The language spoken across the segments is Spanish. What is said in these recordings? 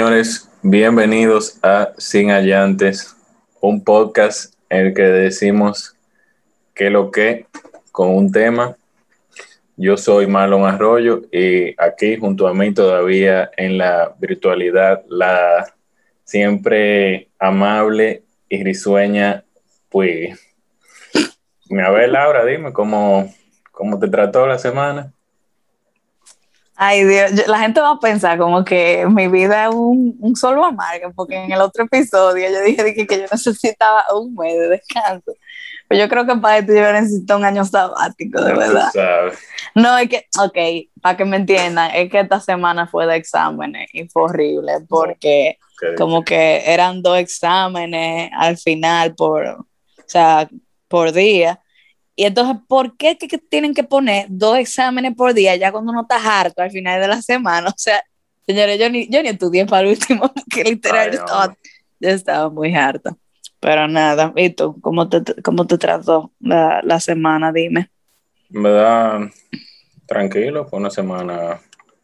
Señores, bienvenidos a Sin Allantes, un podcast en el que decimos qué lo que con un tema. Yo soy Marlon Arroyo y aquí junto a mí todavía en la virtualidad la siempre amable y risueña, pues, a ver Laura, dime cómo, cómo te trató la semana. Ay, Dios, la gente va a pensar como que mi vida es un, un solo amargo, porque en el otro episodio yo dije, que yo necesitaba un mes de descanso. Pero yo creo que para esto yo necesito un año sabático, de verdad. No, es que, ok, para que me entiendan, es que esta semana fue de exámenes y fue horrible, porque como que eran dos exámenes al final por, o sea, por día y entonces, ¿por qué que, tienen que poner dos exámenes por día ya cuando uno está harto al final de la semana? O sea, señores, yo ni, yo ni estudié para el último, que literal yo, estaba, muy harta. Pero nada, ¿y tú? ¿Cómo te, cómo te trató la, la semana? Dime. Me da tranquilo, fue una semana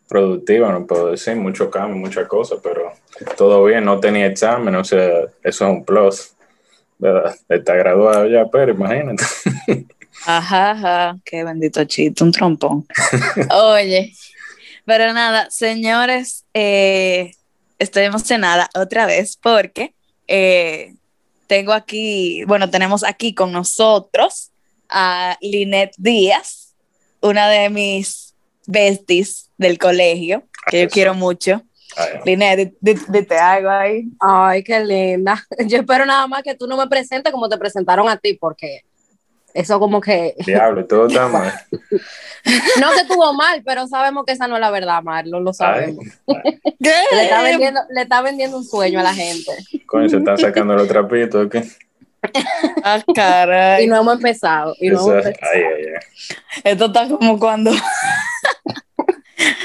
productiva, no puedo decir, mucho cambio, muchas cosas, pero todo bien, no tenía examen, o sea, eso es un plus. ¿verdad? Está graduado ya, pero imagínate. Ajá, ajá, qué bendito chito, un trompón. Oye, pero nada, señores, eh, estoy emocionada otra vez porque eh, tengo aquí, bueno, tenemos aquí con nosotros a Linet Díaz, una de mis besties del colegio, que yo quiero mucho. Linet, dite algo ahí. Ay, qué linda. Yo espero nada más que tú no me presentes como te presentaron a ti, porque eso como que... Diablo, todo está mal. no que estuvo mal, pero sabemos que esa no es la verdad, Marlon, lo sabemos. ¿Qué? Le está, vendiendo, le está vendiendo un sueño a la gente. Coño, se están sacando los trapitos, ¿qué? Ah, caray. Y no hemos empezado. Y no hemos empezado. Ay, ay, ay. Esto está como cuando...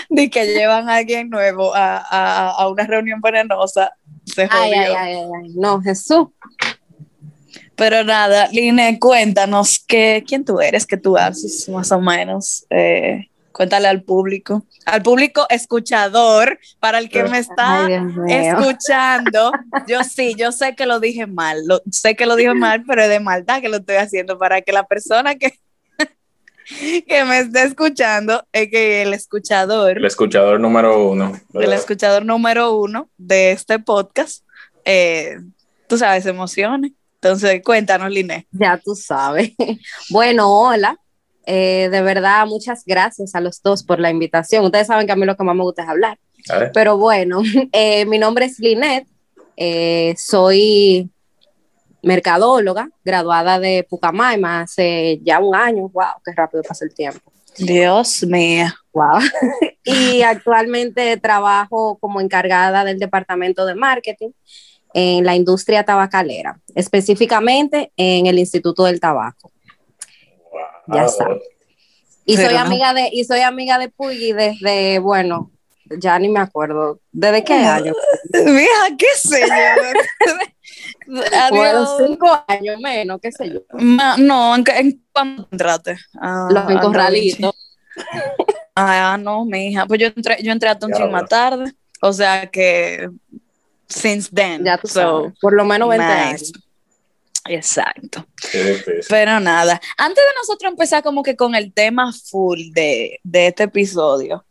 de que llevan a alguien nuevo a, a, a una reunión venenosa. Se ay, ay, ay, ay, no, Jesús. Pero nada, Line, cuéntanos que, quién tú eres, qué tú haces, más o menos. Eh, cuéntale al público, al público escuchador, para el que me está escuchando. Yo sí, yo sé que lo dije mal, sé que lo dije mal, pero es de maldad que lo estoy haciendo para que la persona que, que me esté escuchando es que el escuchador. El escuchador número uno. El escuchador número uno de este podcast, eh, tú sabes, emociones. Entonces, cuéntanos, Liné. Ya tú sabes. Bueno, hola. Eh, de verdad, muchas gracias a los dos por la invitación. Ustedes saben que a mí lo que más me gusta es hablar. Pero bueno, eh, mi nombre es Linet. Eh, soy mercadóloga, graduada de Pucamaima hace ya un año. ¡Wow! ¡Qué rápido pasa el tiempo! Dios mío. Wow. y actualmente trabajo como encargada del departamento de marketing en la industria tabacalera, específicamente en el Instituto del Tabaco. Ya está. Y soy amiga de y soy amiga de Puyi desde, bueno, ya ni me acuerdo. ¿Desde qué año? Mija, qué sé yo. bueno, cinco años menos, qué sé yo. no, ¿en, en cuándo entraste? Ah, Los encorralitos. Ah, no, mija. Pues yo entré, yo entré a un más tarde. O sea que since then. Ya tú so, Por lo menos 20 años. Exacto. Pero nada, antes de nosotros empezar como que con el tema full de, de este episodio,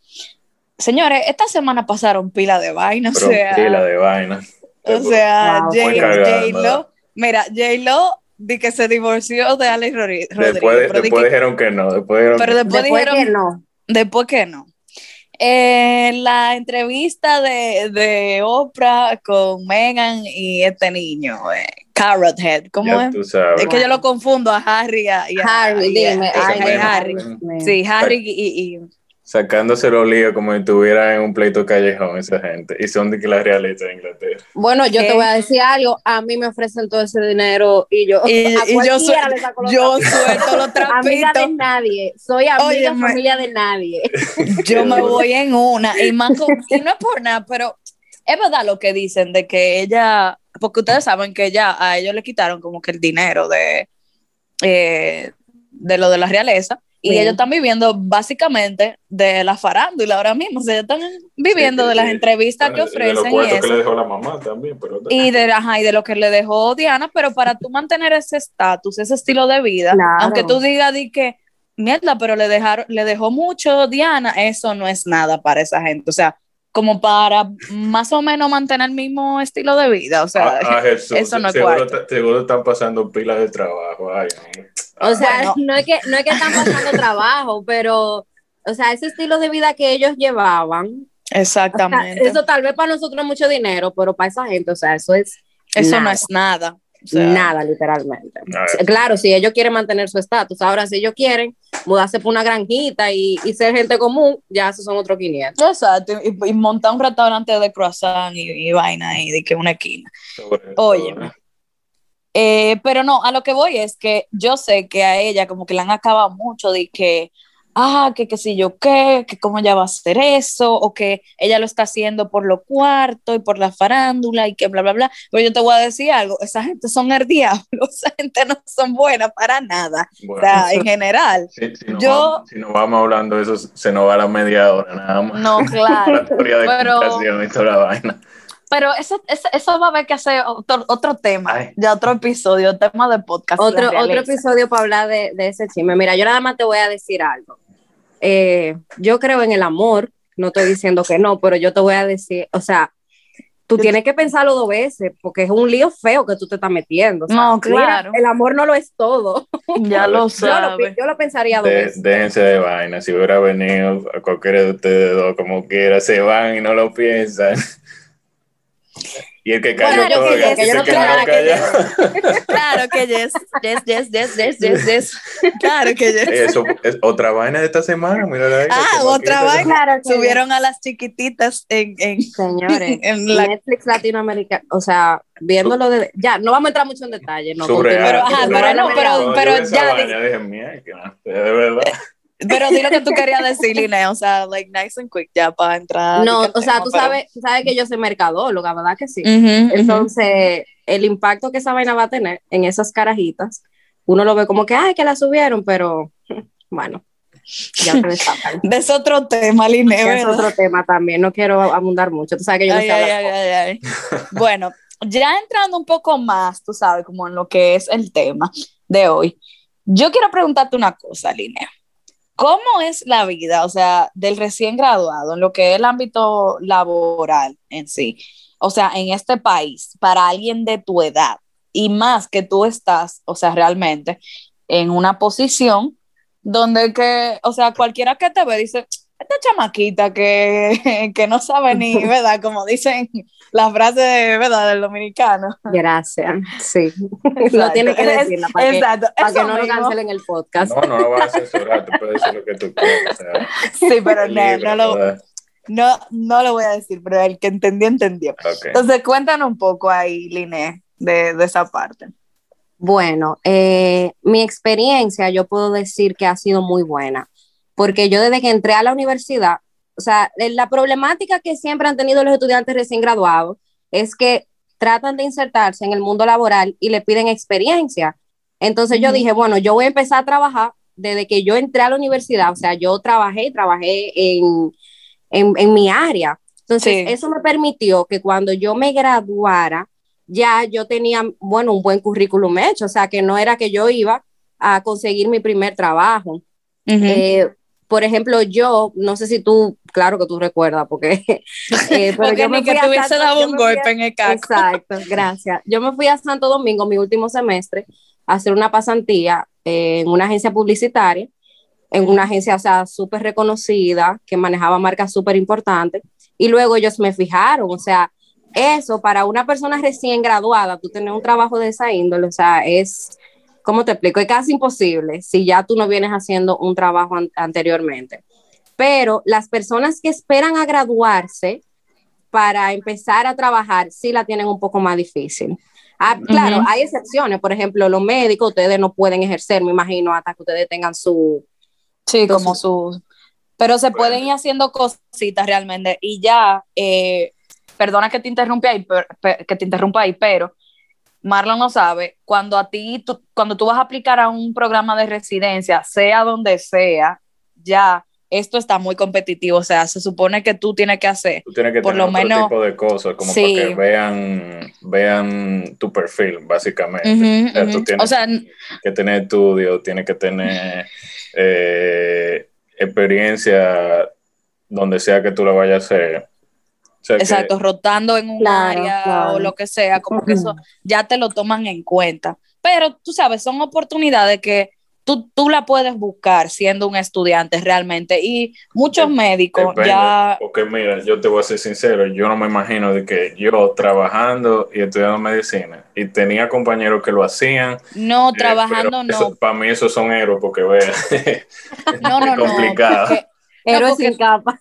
señores, esta semana pasaron pila de vaina, o sea, pila de vaina. O sea, J-Lo, mira, J-Lo di que se divorció de Alex Rodríguez. Después, después dijeron que no, después dijeron pero después, dijeron que no. Después que no. Eh, la entrevista de, de, Oprah con Megan y este niño, eh, Carrot Head, ¿cómo es? Es que yo lo confundo a Harry y a, Harry, dime, Harry. Sí, Harry y, y sacándose los líos como si estuviera en un pleito callejón esa gente. Y son de que la realeza de Inglaterra. Bueno, yo te voy a decir algo. A mí me ofrecen todo ese dinero y yo. Y, yo, yo suelto los trapitos. Amiga de nadie. Soy amiga de familia de nadie. Yo me voy en una. Y, más y no es por nada, pero es verdad lo que dicen de que ella. Porque ustedes saben que ya a ellos le quitaron como que el dinero de. Eh, de lo de la realeza Y ellos están viviendo básicamente de la farándula ahora mismo. O sea, ellos están viviendo de las entrevistas que ofrecen. De los que le dejó la mamá también. Pero... Y, de, ajá, y de lo que le dejó Diana. Pero para tú mantener ese estatus, ese estilo de vida, aunque tú digas di que, mierda, pero le, dejaron, le dejó mucho Diana, eso no es nada para esa gente. O sea, como para más o menos mantener el mismo estilo de vida. O sea, ah, ah, eso no es seguro, seguro están pasando pilas de trabajo. Ay, o sea, no. es que, no es que están pasando trabajo, pero, o sea, ese estilo de vida que ellos llevaban. Exactamente. eso tal vez para nosotros es mucho dinero, pero para esa gente, o sea, eso es. Eso no es nada. nada, literalmente. Claro, si ellos quieren mantener su estatus. Ahora, si ellos quieren mudarse por una granjita y, ser gente común, ya esos son otros 500. Exacto, y, montar un restaurante de croissant y, vaina y de que una esquina. Oye, eh, pero no, a lo que voy es que yo sé que a ella como que le han acabado mucho de que, ah, que qué sé yo qué, que cómo ella va a hacer eso, o que ella lo está haciendo por lo cuarto y por la farándula y que bla, bla, bla. Pero yo te voy a decir algo, esa gente son el diablo, esa gente no son buenas para nada, o sea, en general. si, yo, vamos, si nos vamos hablando de eso, se nos va la media hora nada más. No, claro. pero, y toda la vaina. Pero eso, eso, va a haber que hacer otro, otro tema, ya otro episodio, tema de podcast. Otro, otro episodio para hablar de, de, ese chisme. Mira, yo nada más te voy a decir algo. Eh, yo creo en el amor, no estoy diciendo que no, pero yo te voy a decir, o sea, tú tienes que pensarlo dos veces, porque es un lío feo que tú te estás metiendo. no, claro. el amor no lo es todo. Ya lo sabes. Yo, lo, pensaría dos veces. Déjense de vaina, si hubiera venido a cualquiera de ustedes dos, como quiera, se van y no lo piensan. Y el que cayó bueno, todo, que, que yo no claro, que yes. claro que yes, yes, yes, yes, yes, yes, yes. Claro que yes. Eso es otra vaina de esta semana, mira. Ah, otra vaina. Claro Subieron a las chiquititas en, en señores, en la... Netflix Latinoamérica, o sea, viéndolo de ya, no vamos a entrar mucho en detalle, no. Pero, ajá, pero no, pero, pero ya. Vaina, dije, mierda, de verdad. Pero di lo que tú querías decir, Line, o sea, like nice and quick ya para entrar. No, o sea, tú sabes, tú sabes que yo soy mercadóloga, ¿verdad que sí? Entonces, el impacto que esa vaina va a tener en esas carajitas, uno lo ve como que, ay, que la subieron, pero bueno, ya se destapan. es otro tema, Line. Es otro tema también, no quiero abundar mucho, tú sabes que yo no sé ay, Bueno, ya entrando un poco más, tú sabes, como en lo que es el tema de hoy, yo quiero preguntarte una cosa, Line. ¿Cómo es la vida, o sea, del recién graduado en lo que es el ámbito laboral en sí? O sea, en este país, para alguien de tu edad y más que tú estás, o sea, realmente en una posición donde que, o sea, cualquiera que te ve dice, esta chamaquita que, que no sabe ni, ¿verdad? Como dicen la frase, ¿verdad? Del dominicano. Gracias, sí. Lo tiene que decirla para, Exacto. Que, para que no lo cancelen el podcast. No, no lo vas a censurar, tú puedes decir lo que tú quieras. sí, pero no, no lo... No, no lo voy a decir, pero el que entendió, entendió. Entonces, cuéntanos un poco ahí, Liné, de, de esa parte. Bueno, eh, mi experiencia yo puedo decir que ha sido muy buena porque yo desde que entré a la universidad, o sea, la problemática que siempre han tenido los estudiantes recién graduados es que tratan de insertarse en el mundo laboral y le piden experiencia. Entonces yo dije, bueno, yo voy a empezar a trabajar desde que yo entré a la universidad, o sea, yo trabajé y trabajé en, en, mi área. Entonces, eso me permitió que cuando yo me graduara, ya yo tenía, bueno, un buen currículum hecho, o sea, que no era que yo iba a conseguir mi primer trabajo por ejemplo, yo, no sé si tú, claro que tú recuerdas, porque... Eh, porque yo me que te hubiese dado un golpe en el caco. Exacto, gracias. Yo me fui a Santo Domingo mi último semestre a hacer una pasantía en una agencia publicitaria, en una agencia, o sea, súper reconocida, que manejaba marcas súper importantes, y luego ellos me fijaron, o sea, eso para una persona recién graduada, tú tener un trabajo de esa índole, o sea, es ¿cómo te explico? Es casi imposible si ya tú no vienes haciendo un trabajo anteriormente. Pero las personas que esperan a graduarse para empezar a trabajar sí la tienen un poco más difícil. Ah, claro, hay excepciones. Por ejemplo, los médicos, ustedes no pueden ejercer, me imagino, hasta que ustedes tengan su... Sí, como su... Pero se pueden ir haciendo cositas realmente. Y ya, eh, perdona que te interrumpa ahí, que te interrumpa ahí, pero Marlon no sabe, cuando a ti, tú, cuando tú vas a aplicar a un programa de residencia, sea donde sea, ya esto está muy competitivo, o sea, se supone que tú tienes que hacer Tú tienes que por tener lo otro menos- tipo de cosas, como Sí. para que vean, vean tu perfil, básicamente. O sea, tú tienes O sea, que tener estudio, tienes que tener eh, experiencia donde sea que tú la vayas a hacer. Que- exacto, rotando en un Claro, área claro. o lo que sea, como que eso ya te lo toman en cuenta. Pero tú sabes, son oportunidades que tú, tú la puedes buscar siendo un estudiante realmente. Y muchos Dep- médicos Depende, ya, Porque mira, yo te voy a ser sincero, yo no me imagino de que yo trabajando y estudiando medicina y tenía compañeros que lo hacían. no, trabajando no, para mí esos son héroes porque vean. no, no, no, complicado. porque- No, Héroes porque- sin capa.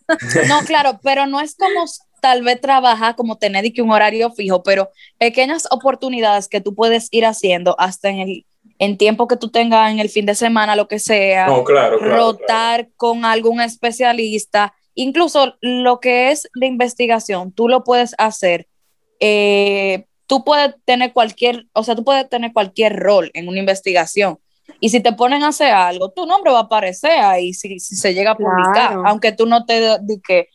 No, claro, pero no es como tal vez trabajar como tener de que un horario fijo, pero pequeñas oportunidades que tú puedes ir haciendo hasta en el en tiempo que tú tengas en el fin de semana, lo que sea, no, claro, claro. rotar con algún especialista, incluso lo que es de investigación, tú lo puedes hacer. eh, tú puedes tener cualquier, o sea, tú puedes tener cualquier rol en una investigación. Y si te ponen a hacer algo, tu nombre va a aparecer ahí si, si se llega a publicar, Claro. aunque tú no te que,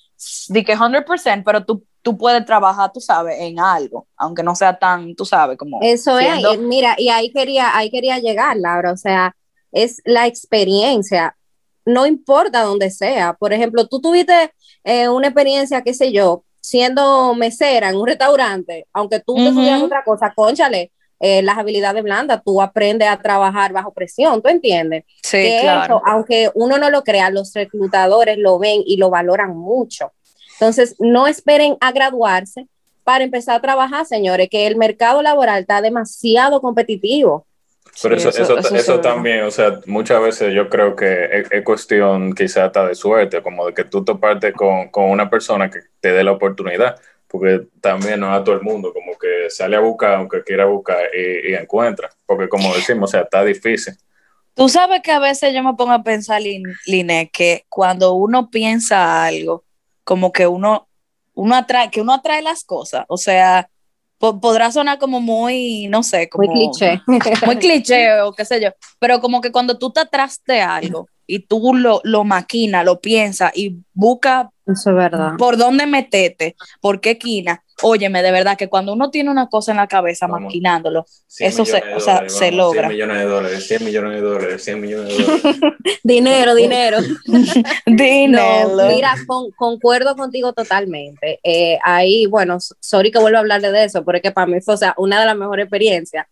di que 100%, pero tú, tú puedes trabajar, tú sabes, en algo, aunque no sea tan, tú sabes, como Eso siendo- es, y mira, y ahí quería, ahí quería llegar, Laura, o sea, es la experiencia, no importa dónde sea. Por ejemplo, tú tuviste eh, una experiencia, qué sé yo, siendo mesera en un restaurante, aunque tú te Ujú. estudias otra cosa, conchale, eh, las habilidades blandas, tú aprendes a trabajar bajo presión, ¿tú entiendes? Sí, que claro. eso, aunque uno no lo crea, los reclutadores lo ven y lo valoran mucho. Entonces, no esperen a graduarse para empezar a trabajar, señores, que el mercado laboral está demasiado competitivo. Pero Sí, eso, eso, eso eso también, o sea, muchas veces yo creo que es, es cuestión quizá hasta de suerte, como de que tú toparte con, con una persona que te dé la oportunidad, porque también no es a todo el mundo, como que sale a buscar aunque quiera buscar y, y encuentra, porque como decimos, o sea, está difícil. Tú sabes que a veces yo me pongo a pensar, Lin- Liné, que cuando uno piensa algo, como que uno, uno atrae, que uno atrae las cosas. O sea, po- podrá sonar como muy, no sé, como Muy cliché. muy cliché o qué sé yo, pero como que cuando tú te atrás de algo y tú lo, lo maquinas, lo piensas y buscas Eso es verdad. por dónde meterte, por qué esquina, óyeme, de verdad que cuando uno tiene una cosa en la cabeza Vamos. maquinándolo, 100 Eso se- millones de o sea, dólares, se logra. 100 millones de dólares, 100 millones de dólares, 100 millones de dólares. Dinero, dinero. dinero. No, mira, con- concuerdo contigo totalmente. Eh, ahí, bueno, sorry que vuelvo a hablarle de eso, pero es que para mí fue, o sea, una de las mejores experiencias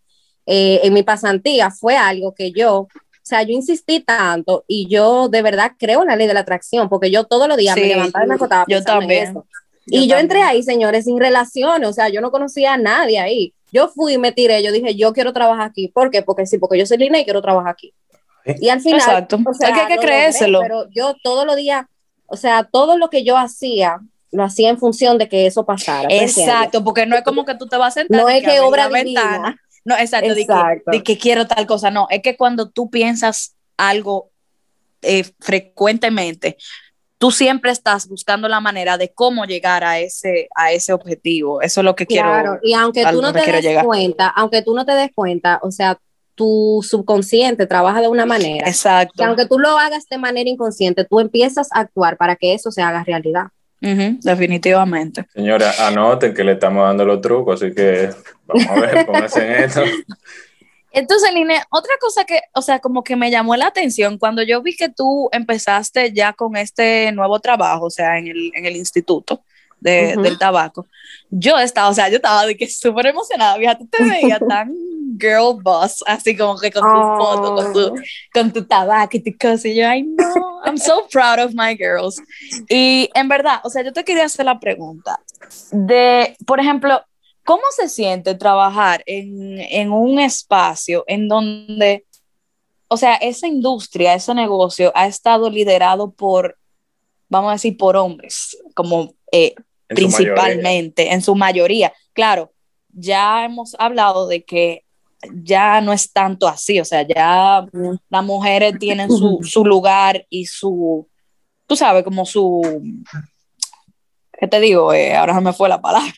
eh, en mi pasantía fue algo que yo, sea, yo insistí tanto y yo de verdad creo en la ley de la atracción, porque yo todos los días me levantaba y me acostaba yo pensando en también. eso. Yo y yo entré también. ahí, señores, sin relaciones, o sea, yo no conocía a nadie ahí. Yo fui y me tiré, yo dije, yo quiero trabajar aquí. ¿Por qué? Porque sí, porque yo soy Lina y quiero trabajar aquí. Y al final, Exacto. o sea, Es que hay que lo creérselo. pero yo todos los días, o sea, todo lo que yo hacía, lo hacía en función de que eso pasara. Exacto, porque no es como que tú te vas a sentar No es que obra divina. ventana. No, exacto, de que- Exacto. De, que, quiero tal cosa. No, es que cuando tú piensas algo eh, frecuentemente, tú siempre estás buscando la manera de cómo llegar a ese, a ese objetivo. Eso es lo que Claro, quiero. y aunque tú no te des llegar. cuenta, aunque tú no te des cuenta, o sea, tu subconsciente trabaja de una manera. Exacto. Que aunque tú lo hagas de manera inconsciente, tú empiezas a actuar para que eso se haga realidad. Ujú, definitivamente. Señora, anoten que le estamos dando los trucos, así que vamos a ver, pónganse en esto. Entonces, Line, otra cosa que, o sea, como que me llamó la atención cuando yo vi que tú empezaste ya con este nuevo trabajo, o sea, en el, en el instituto de- del tabaco, yo estaba, o sea, yo estaba de que súper emocionada, fíjate, tú te veía tan girl boss, así como que con tu Oh. foto, con tu, con tu tabaco y tu cosa, y yo, ay, no, I'm so proud of my girls. Y en verdad, o sea, yo te quería hacer la pregunta de, por ejemplo, ¿cómo se siente trabajar en, en un espacio en donde, o sea, esa industria, ese negocio ha estado liderado por, vamos a decir, por hombres, como eh, En su mayoría. principalmente, en su mayoría. Claro, ya hemos hablado de que ya no es tanto así, o sea, ya las mujeres tienen su, su lugar y su, tú sabes, como su, ¿qué te digo? Eh, ahora se me fue la palabra,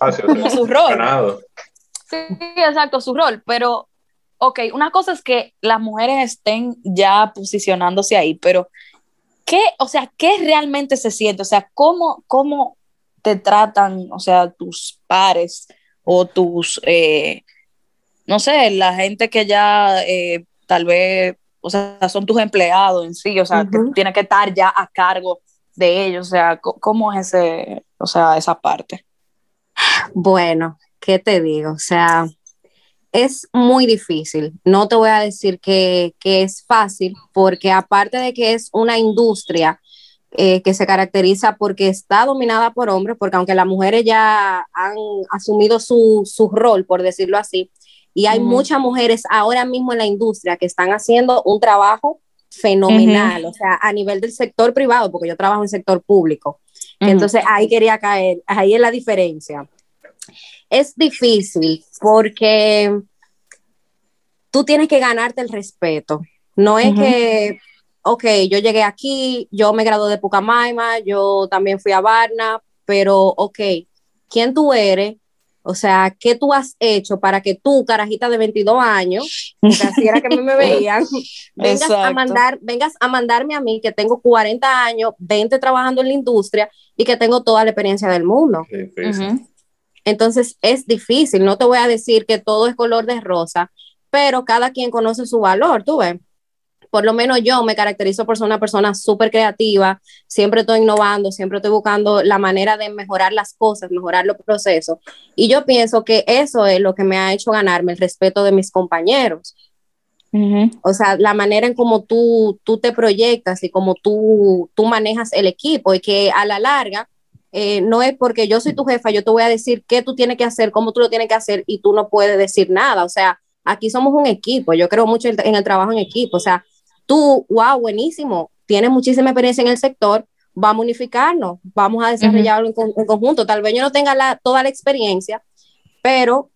Ah, sí, como su rol. ganado. Sí, exacto, su rol, pero, ok, una cosa es que las mujeres estén ya posicionándose ahí, pero ¿qué, o sea, qué realmente se siente? O sea, ¿cómo, cómo te tratan, o sea, tus pares o tus, eh, no sé, la gente que ya eh, tal vez, o sea, son tus empleados en sí, o sea, que tienes que estar ya a cargo de ellos, o sea, ¿cómo es ese, o sea, esa parte? Bueno, ¿qué te digo? O sea, es muy difícil. No te voy a decir que, que es fácil, porque aparte de que es una industria eh, que se caracteriza porque está dominada por hombres, porque aunque las mujeres ya han asumido su, su rol, por decirlo así, y hay muchas mujeres ahora mismo en la industria que están haciendo un trabajo fenomenal, o sea, a nivel del sector privado, porque yo trabajo en sector público. Entonces ahí quería caer, ahí es la diferencia. Es difícil porque tú tienes que ganarte el respeto. No es que, ok, yo llegué aquí, yo me gradué de Pucamaima, yo también fui a Varna, pero ok, ¿quién tú eres? O sea, ¿qué tú has hecho para que tú, carajita de 22 años, que así era que a mí me veían, vengas a, mandar, vengas a mandarme a mí, que tengo 40 años, 20 trabajando en la industria y que tengo toda la experiencia del mundo? Entonces es difícil, no te voy a decir que todo es color de rosa, pero cada quien conoce su valor, tú ves por lo menos yo me caracterizo por ser una persona súper creativa, siempre estoy innovando, siempre estoy buscando la manera de mejorar las cosas, mejorar los procesos. Y yo pienso que eso es lo que me ha hecho ganarme el respeto de mis compañeros. O sea, la manera en cómo tú, tú te proyectas y cómo tú, tú manejas el equipo y que a la larga eh, no es porque yo soy tu jefa, yo te voy a decir qué tú tienes que hacer, cómo tú lo tienes que hacer y tú no puedes decir nada. O sea, aquí somos un equipo, yo creo mucho en el trabajo en equipo. O sea, tú, wow, buenísimo, tienes muchísima experiencia en el sector, vamos a unificarnos, vamos a desarrollarlo en, conjunto. Tal vez yo no tenga la, toda la experiencia, pero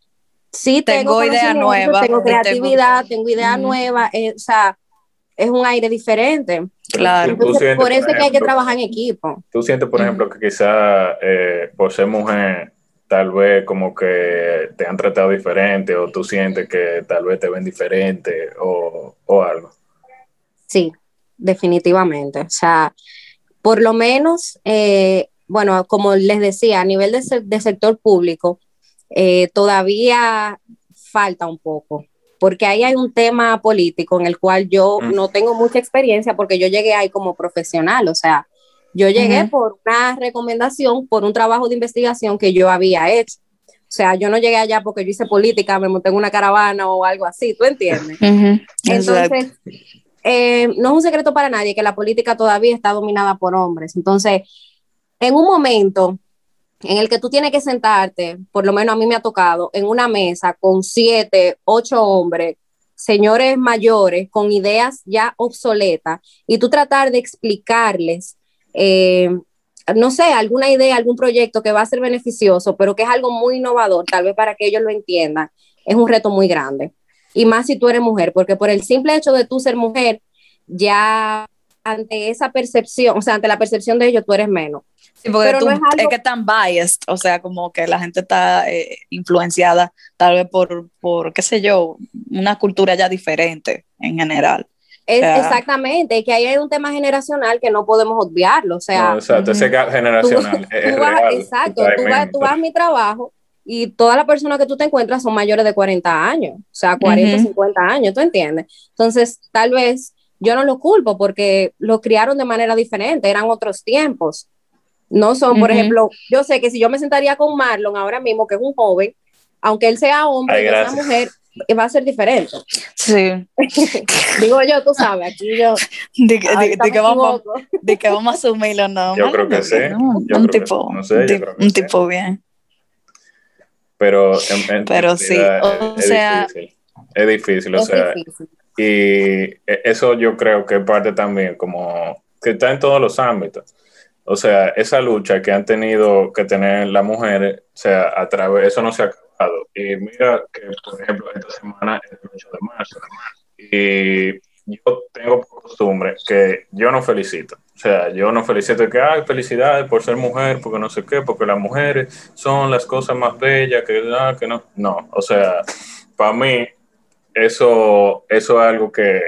sí tengo, idea nueva. Tengo creatividad, tengo, idea nueva, eh, o sea, es un aire diferente. Claro. por eso es que hay que trabajar en equipo. Tú sientes, por ejemplo, que quizá eh, por ser mujer, tal vez como que te han tratado diferente o tú sientes que tal vez te ven diferente o, o algo. Sí, definitivamente. O sea, por lo menos, eh, bueno, como les decía, a nivel de, sector público, eh, todavía falta un poco, porque ahí hay un tema político en el cual yo mm. no tengo mucha experiencia porque yo llegué ahí como profesional, o sea, yo llegué por una recomendación, por un trabajo de investigación que yo había hecho. O sea, yo no llegué allá porque yo hice política, me monté en una caravana o algo así, ¿tú entiendes? Entonces, eh, no es un secreto para nadie que la política todavía está dominada por hombres. Entonces, en un momento en el que tú tienes que sentarte, por lo menos a mí me ha tocado, en una mesa con siete, ocho hombres, señores mayores, con ideas ya obsoletas, y tú tratar de explicarles, eh, no sé, alguna idea, algún proyecto que va a ser beneficioso, pero que es algo muy innovador, tal vez para que ellos lo entiendan, es un reto muy grande y más si tú eres mujer, porque por el simple hecho de tú ser mujer, ya ante esa percepción, o sea, ante la percepción de ellos, tú eres menos. Sí, porque Pero tú, es, que están biased, o sea, como que la gente está eh, influenciada tal vez por, por, qué sé yo, una cultura ya diferente en general. Es, exactamente, que ahí hay un tema generacional que no podemos obviarlo, o sea... No, exacto, ese generacional. exacto, tú vas, tú vas a mi trabajo y todas las personas que tú te encuentras son mayores de 40 años, o sea, 40, 50 años, ¿tú entiendes? Entonces, tal vez yo no lo culpo porque lo criaron de manera diferente, eran otros tiempos. No son, por ejemplo, yo sé que si yo me sentaría con Marlon ahora mismo, que es un joven, aunque él sea hombre, y sea mujer, va a ser diferente. Sí. Digo yo, tú sabes, aquí yo. De, que, vamos, de que vamos a asumirlo, ¿no? Yo creo que sí. un, tipo, un tipo bien. Pero, pero sí, o es, sea, difícil, es difícil, o sea, y e, eso yo creo que es parte también como que está en todos los ámbitos. O sea, esa lucha que han tenido que tener las mujeres, o sea, a través, eso no se ha acabado. Y mira que, por ejemplo, esta semana es el 8 de marzo, y yo tengo por costumbre que yo no felicito. O sea, yo no felicito que, hay felicidades por ser mujer, porque no sé qué, porque las mujeres son las cosas más bellas, que, ah, que no. No, o sea, para mí, eso, eso es algo que,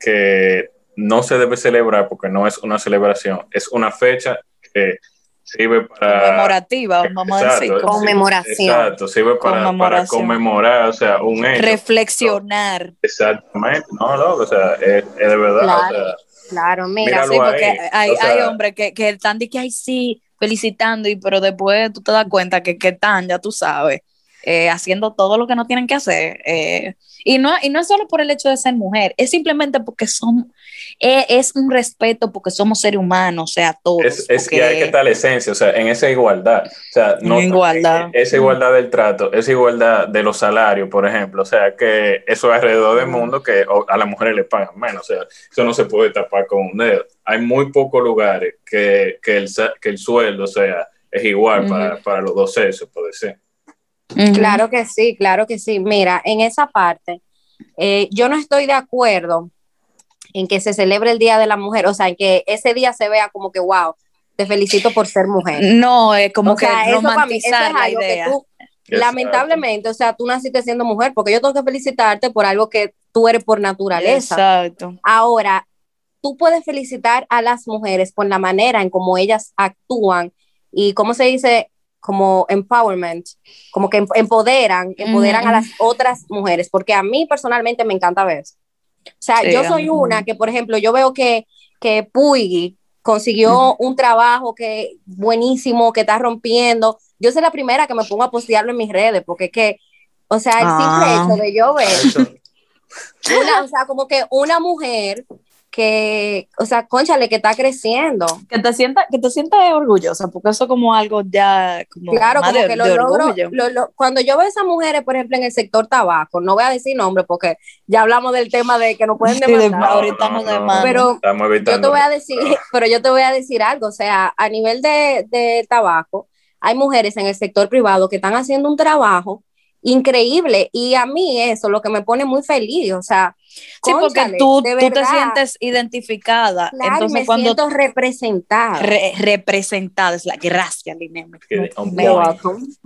que no se debe celebrar porque no es una celebración, es una fecha que sirve para... Conmemorativa, vamos a decir. Exacto, Conmemoración. Exacto, sirve para, para conmemorar, o sea, un hecho. Reflexionar. Exactamente, no, loco, o sea, es, es de verdad, Claro. o sea, Claro, mira, Míralo Sí, ahí, porque hay, o sea- hay hombres que, que están de que, ay, sí, felicitando, y pero después tú te das cuenta que, que están, ya tú sabes, eh, haciendo todo lo que no tienen que hacer. eh, y, no, y no es solo por el hecho de ser mujer, es simplemente porque son, eh, es un respeto porque somos seres humanos, o sea, todos. es, es que porque- hay que estar la esencia, o sea, en esa igualdad, o sea, no igualdad. esa igualdad del trato, esa igualdad de los salarios, por ejemplo, o sea, que eso es alrededor del mundo que a las mujeres le pagan menos, o sea, eso no se puede tapar con un dedo. Hay muy pocos lugares que, que, el, que el sueldo, sea, es igual para, para los dos sexos, puede Claro que sí, claro que sí. Mira, en esa parte, eh, yo no estoy de acuerdo en que se celebre el Día de la Mujer, o sea, en que ese día se vea como que, wow, te felicito por ser mujer. No, es como O sea, que eso mí- eso es romantizar la que idea. tú- lamentablemente, o sea, tú naciste siendo mujer, porque yo tengo que felicitarte por algo que tú eres por naturaleza. Exacto. Ahora, tú puedes felicitar a las mujeres por la manera en cómo ellas actúan y cómo se dice, como empowerment, como que em- empoderan, empoderan a las otras mujeres, porque a mí personalmente me encanta ver eso. O sea, Sí, yo soy una que, por ejemplo, yo veo que, que Puigui consiguió un trabajo que buenísimo, que está rompiendo. Yo soy la primera que me pongo a postearlo en mis redes, porque es que, o sea, el Ah. simple hecho de yo ver Eso- una, o sea, como que una mujer que, o sea, conchale, que está creciendo. Que te sientas que te sientas orgullosa, porque eso es como algo ya como Claro, como de- que lo logro. lo- lo- cuando yo veo a esas mujeres, por ejemplo, en el sector tabaco, no voy a decir nombre porque ya hablamos del tema de que no pueden Sí, de- demandar. ahorita no demanda. Pero estamos yo te voy a decir, pero yo te voy a decir algo, o sea, a nivel de, de tabaco, hay mujeres en el sector privado que están haciendo un trabajo increíble y a mí eso lo que me pone muy feliz, o sea, Sí, porque tú, tú te sientes identificada. claro, Entonces, me cuando siento representada. re- representada, es la gracia, Liné.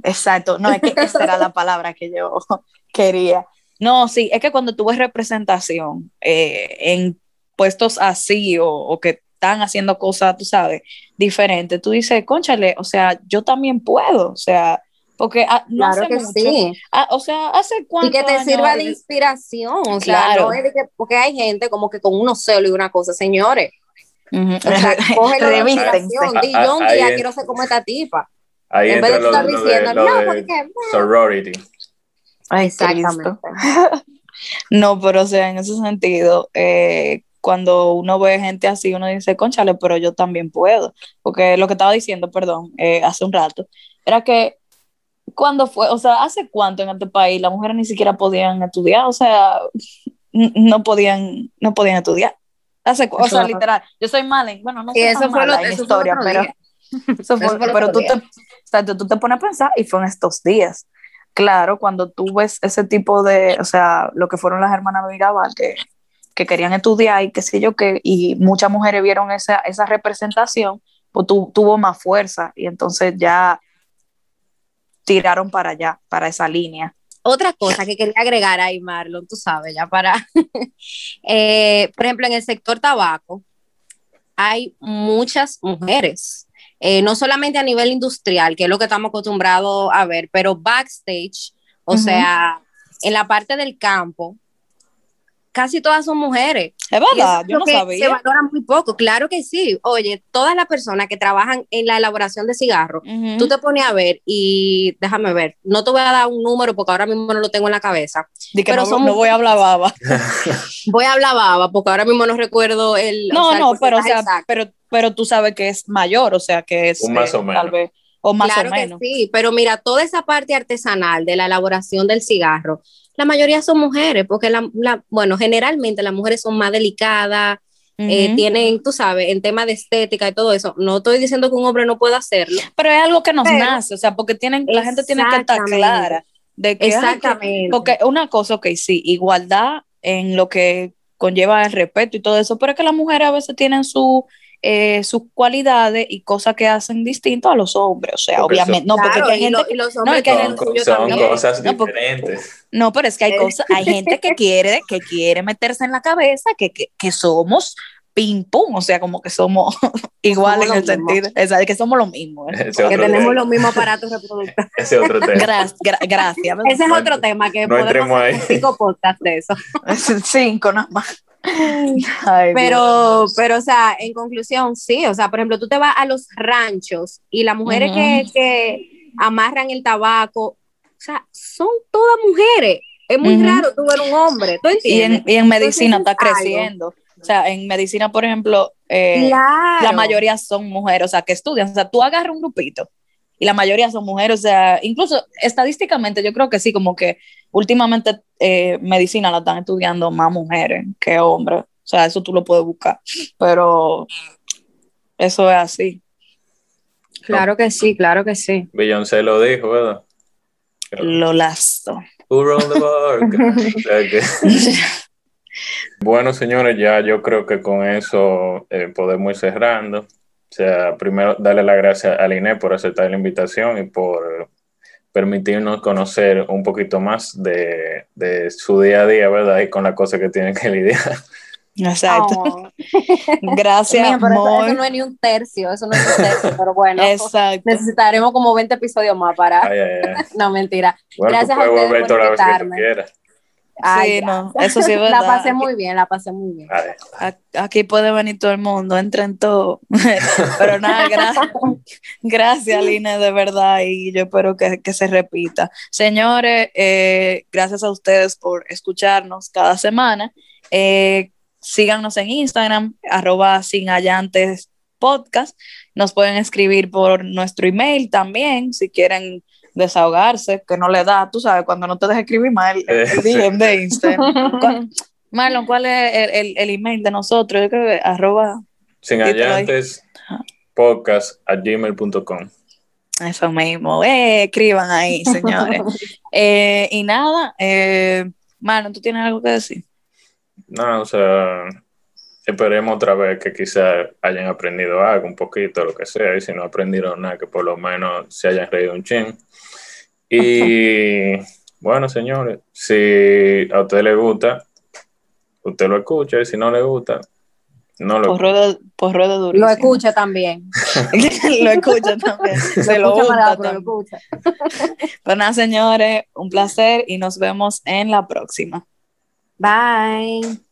Exacto, no, es que esa era la palabra que yo quería. No, sí, es que cuando tú ves representación eh, en puestos así o, o que están haciendo cosas, tú sabes, diferentes, tú dices, conchale, o sea, yo también puedo, o sea, porque ah, no Claro hace que mucho, sí. ah, o sea, hace cuánto Y que te sirva de inspiración, o sea, Claro. no es de que, porque hay gente como que con unos celos y una cosa, señores, o sea, de Revístense. inspiración, di, yo un día ahí quiero ser como esta tipa, Ahí en vez de estar de, diciendo, no, porque, sorority. Ay, exactamente. No, pero o sea, en ese sentido, eh, cuando uno ve gente así, uno dice, conchale, pero yo también puedo. Porque lo que estaba diciendo, perdón, eh, hace un rato, era que cuando fue, o sea, hace cuánto en este país las mujeres ni siquiera podían estudiar, o sea, no podían, no podían estudiar. Hace, o Eso sea, fue- literal, yo soy mala en, bueno, no Y soy eso fue lo- en eso fue historia, otro pero eso fue- Eso fue pero tú te, día. exacto, tú te pones a pensar y fue en estos días. Claro, cuando tú ves ese tipo de, o sea, lo que fueron las hermanas Mirabal, que, que querían estudiar y qué sé yo qué, y muchas mujeres vieron esa, esa representación, pues tu- tuvo más fuerza y entonces ya tiraron para allá, para esa línea. Otra cosa que quería agregar ahí, Marlon, tú sabes, ya para, eh, por ejemplo, en el sector tabaco hay muchas mujeres, eh, no solamente a nivel industrial, que es lo que estamos acostumbrados a ver, pero backstage, o sea, en la parte del campo, casi todas son mujeres. Es verdad, yo no que Se sabía. valora muy poco, claro que sí. Oye, todas las personas que trabajan en la elaboración de cigarros, Ujú. tú te pones a ver y déjame ver, no te voy a dar un número porque ahora mismo no lo tengo en la cabeza. Di que pero no, son no voy a hablar baba. Voy a hablar baba porque ahora mismo no recuerdo el. No, o sea, el no, pero, o sea, pero, pero tú sabes que es mayor, o sea, que es Un más eh, o menos. tal vez, o más claro o menos. que sí, pero mira, toda esa parte artesanal de la elaboración del cigarro, la mayoría son mujeres, porque la, la- bueno, generalmente las mujeres son más delicadas, eh, tienen, tú sabes, en tema de estética y todo eso. No estoy diciendo que un hombre no pueda hacerlo. Pero es algo que nos Pero- nace, o sea, porque tienen, la gente tiene que estar clara de que- Exactamente. porque una cosa, ok, sí, igualdad en lo que conlleva el respeto y todo eso, pero es que las mujeres a veces tienen su eh, sus cualidades y cosas que hacen distinto a los hombres. O sea, Porque obviamente, son- no, porque Claro, hay gente lo- y que- los no, hombres que hay Son, son también. cosas No, porque- diferentes. No, pero es que hay Eh. cosas, hay gente que quiere, que quiere meterse en la cabeza que, que, que somos ping pong, o sea, como que somos iguales en el mismo. sentido, o sea, que somos lo mismo. ¿eh? Que tenemos los mismos aparatos reproductores. Ese otro tema. Gra- gra- gracias. Ese es No otro tema que no podemos hacer ahí. cinco podcasts de eso. Cinco nada más. Ay, Dios. Pero, pero, o sea, en conclusión, sí, o sea, por ejemplo, tú te vas a los ranchos y las mujeres que, que amarran el tabaco, o sea, son todas mujeres. Es muy raro tú ver un hombre, ¿tú y, en, y en medicina está algo. creciendo. O sea, en medicina, por ejemplo, eh, claro. la mayoría son mujeres, o sea, que estudian. O sea, tú agarras un grupito y la mayoría son mujeres, o sea, incluso estadísticamente yo creo que sí, como que últimamente eh, medicina la están estudiando más mujeres que hombres. O sea, eso tú lo puedes buscar, pero eso es así. Claro que sí, claro que sí. Beyoncé lo dijo, ¿verdad? Lo lazo. Who the bark? Bueno, señores, ya yo creo que con eso eh, podemos ir cerrando. O sea, primero darle las gracias a Liné por aceptar la invitación y por permitirnos conocer un poquito más de, de su día a día, ¿verdad? Y con las cosas que tiene que lidiar. Exacto. Oh. Gracias, Mira, pero eso, eso no es ni un tercio, eso no es un tercio, pero bueno, Exacto. necesitaremos como 20 episodios más para... Ay, ay, ay. No, mentira. Bueno, Gracias tú a ustedes por que tú invitarme. quieras. Ay, sí, no, eso sí es verdad. La pasé muy bien, la pasé muy bien. Aquí puede venir todo el mundo, entren todos. Pero nada, gracias. Gracias, Line, de verdad, y yo espero que, que se repita. Señores, eh, gracias a ustedes por escucharnos cada semana. Eh, síganos en Instagram, arroba sin allantes podcast. Nos pueden escribir por nuestro email también, si quieren desahogarse, que no le da, tú sabes, cuando no te deja escribir mal el, el DM de Instagram. ¿Cuál- Marlon, ¿cuál es el, el- el email de nosotros? Yo creo que arroba sin Dítelo ahí. allantes podcast a gmail.com. Eso mismo, eh, escriban ahí, señores. Eh, y nada, eh, Marlon, ¿tú tienes algo que decir? No, o sea, esperemos otra vez que quizás hayan aprendido algo, un poquito, lo que sea, y si no aprendieron nada, que por lo menos se hayan reído un chin. Y bueno, señores, si a usted le gusta, usted lo escucha, y si no le gusta, no lo Por rueda, por rueda durísimo. Lo escucha también. lo escucha también. Se lo escucha lo escucha. Pues nada, señores, un placer y nos vemos en la próxima. Bye.